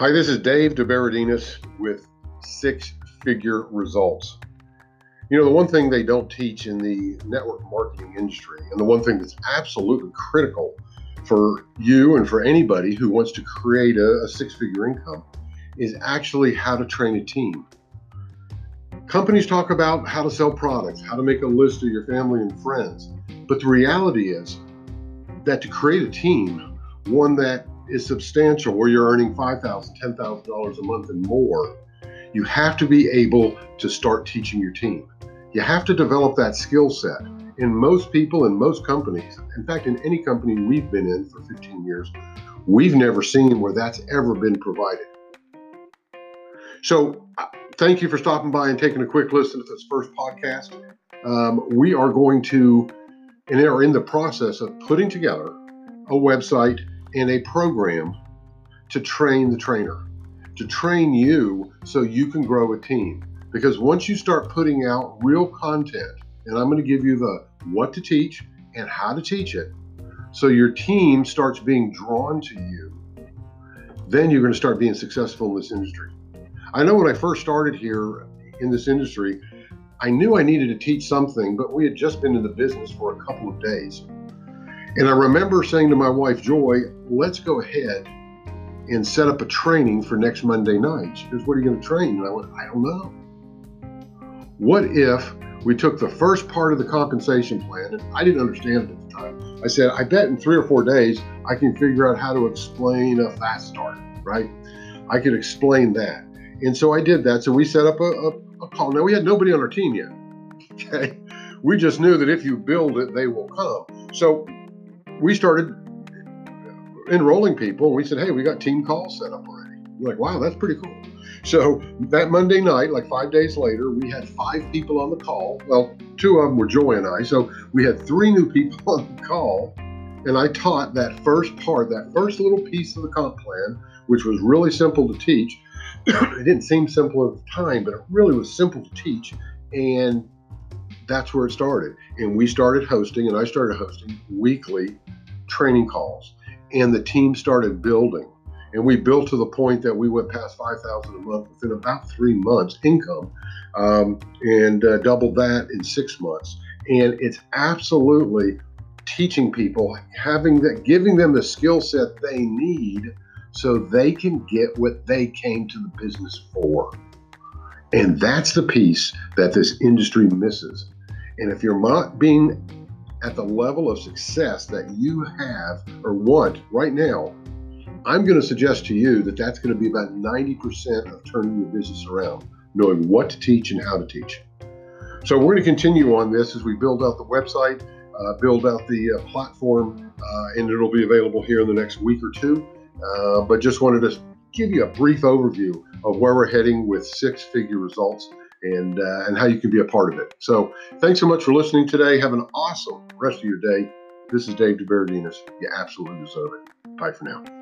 Hi, this is Dave DeBerardinis with Six Figure Results. You know, the one thing they don't teach in the network marketing industry, and the one thing that's absolutely critical for you and for anybody who wants to create a, a six figure income, is actually how to train a team. Companies talk about how to sell products, how to make a list of your family and friends, but the reality is that to create a team, one that is substantial where you're earning $5,000, $10,000 a month and more, you have to be able to start teaching your team. You have to develop that skill set. In most people, in most companies, in fact, in any company we've been in for 15 years, we've never seen where that's ever been provided. So, uh, thank you for stopping by and taking a quick listen to this first podcast. Um, we are going to, and are in the process of putting together a website in a program to train the trainer, to train you so you can grow a team. Because once you start putting out real content, and I'm going to give you the what to teach and how to teach it, so your team starts being drawn to you, then you're going to start being successful in this industry. I know when I first started here in this industry, I knew I needed to teach something, but we had just been in the business for a couple of days. And I remember saying to my wife, Joy, let's go ahead and set up a training for next Monday night. She goes, What are you going to train? And I went, I don't know. What if we took the first part of the compensation plan, and I didn't understand it at the time. I said, I bet in three or four days I can figure out how to explain a fast start, right? I could explain that. And so I did that. So we set up a, a, a call. Now we had nobody on our team yet. Okay. We just knew that if you build it, they will come. So we started enrolling people and we said, hey, we got team calls set up already. We're like, wow, that's pretty cool. So that Monday night, like five days later, we had five people on the call. Well, two of them were Joy and I. So we had three new people on the call. And I taught that first part, that first little piece of the comp plan, which was really simple to teach. it didn't seem simple at the time, but it really was simple to teach. And that's where it started. And we started hosting, and I started hosting weekly training calls. And the team started building. And we built to the point that we went past 5000 a month within about three months income um, and uh, doubled that in six months. And it's absolutely teaching people, having that, giving them the skill set they need so they can get what they came to the business for. And that's the piece that this industry misses. And if you're not being at the level of success that you have or want right now, I'm going to suggest to you that that's going to be about 90% of turning your business around, knowing what to teach and how to teach. So we're going to continue on this as we build out the website, uh, build out the uh, platform, uh, and it'll be available here in the next week or two. Uh, but just wanted to give you a brief overview of where we're heading with six figure results and uh, and how you can be a part of it. So thanks so much for listening today. Have an awesome rest of your day. This is Dave DeBerardinis. You absolutely deserve it. Bye for now.